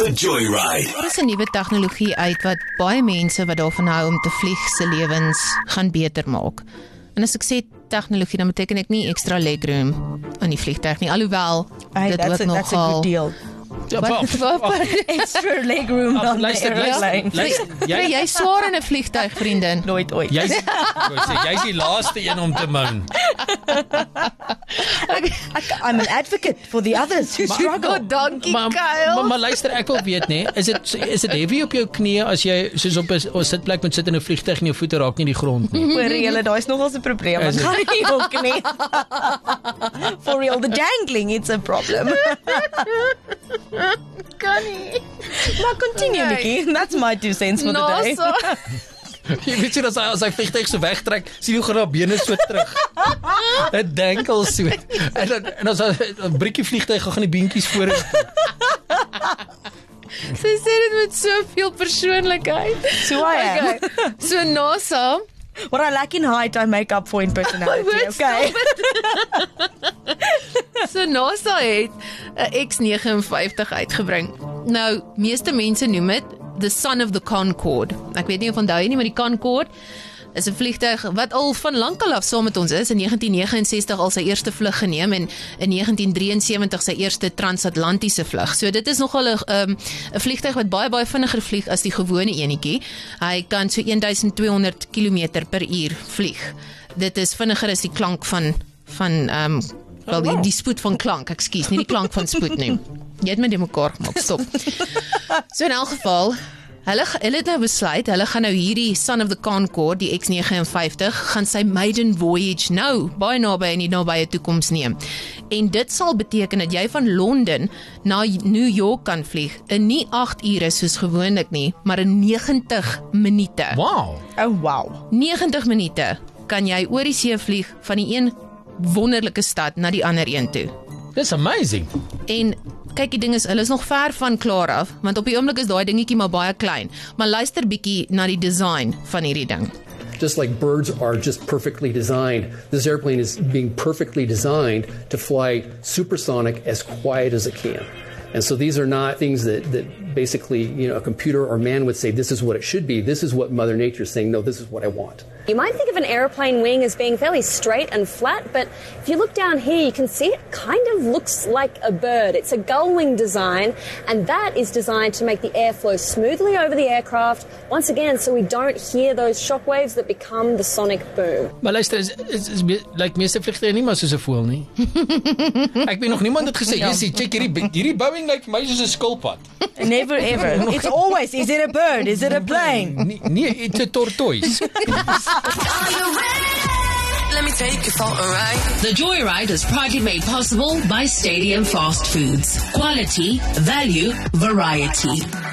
The Joyride. Daar is 'n nuwe tegnologie uit wat baie mense wat daarvan hou om te vlieg se lewens gaan beter maak. En as ek sê tegnologie, dan beteken ek nie extra legroom in die vliegtuig nie, alhoewel Hey, dit ook a, that's a nogal good deal. Ja, Wat- wa- wat- Extra legroom on the Luister, luister. Jy Jy swaar in 'n vliegtuig, vriendin. Nooit ooit. jy's jy's die laaste een om te min. Ek, I'm an advocate for the others who struggle. God, dankie Kyle. maar maar luister, ek wil weet nê, is dit is dit heavy op jou knieë as jy soos op 'n sitplek moet sit in 'n vliegtuig en jou voete raak nie die grond nie. For real, daai's nogal 'n probleem. Het? gaan nie ook nie. For real, the jangling it's a problem. kan nie. Maar continue, Okay. Nikki. That's my two cents for the day. NASA. Jy weet jy as hy as hy vliegtuig so wegtrek, sien hoe gaan haar bene so terug. Dit denkel so. En dan en as 'n briekie vliegtuig gaan die beentjies voor. Sy sê dit met soveel persoonlikheid. So I am. Okay. So NASA What I lack in height, I make up for in personality. Woord, Okay. So NASA het 'n X59 uitgebring. Nou, meeste mense noem dit the son of the Concorde. Ek weet nie of onthou jy nie, maar die Concorde is 'n vliegtuig wat al van lankal af saam met ons is. In 1969 al sy eerste vlug geneem en in 1973 sy eerste transatlantiese vlug. So dit is nogal 'n um, 'n vliegtuig wat baie baie vinniger vlieg as die gewone enetjie. Hy kan so 1200 km per uur vlieg. Dit is vinniger as die klank van van ehm um, wel die, die spoed van klank, ekskuus, nie die klank van spoed nie. Jy het my dit mekaar gemaak. Stop. So in elk geval, hulle hulle het nou besluit, hulle gaan nou hierdie Son of the Concorde, die X59, gaan sy maiden voyage nou baie naby in die nabye toekoms neem. En dit sal beteken dat jy van Londen na New York kan vlieg in nie 8 ure soos gewoonlik nie, maar in 90 minute. Wow. Oh wow. 90 minute kan jy oor die see vlieg van die een wonderlike stad na die ander een toe. That's amazing. En kyk die ding is hulle is nog ver van klaar af want op die oomblik is daai dingetjie maar baie klein. Maar luister bietjie na die design van hierdie ding. Just like birds are just perfectly designed, this airplane is being perfectly designed to fly supersonic as quiet as it can. And so these are not things that, that basically, you know, a computer or man would say, this is what it should be. This is what Mother Nature is saying, no, this is what I want. You might think of an aeroplane wing as being fairly straight and flat, but if you look down here, you can see it kind of looks like a bird. It's a gull wing design, and that is designed to make the air flow smoothly over the aircraft, once again, so we don't hear those shock waves that become the sonic boom. Maar luister, is is, is me- like meeste vliegtuie nie maar soos 'n voël nie. Ek weet nog niemand het gesê, Ja. "Jessie, check hierdie hierdie Boeing lyk vir my soos 'n skilpad." Never ever. It's always is it a bird? Is it a plane? Nee, nee, it's a tortoise. Let me take you for a ride. The Joyride is proudly made possible by Stadium Fast Foods. Quality, value, variety.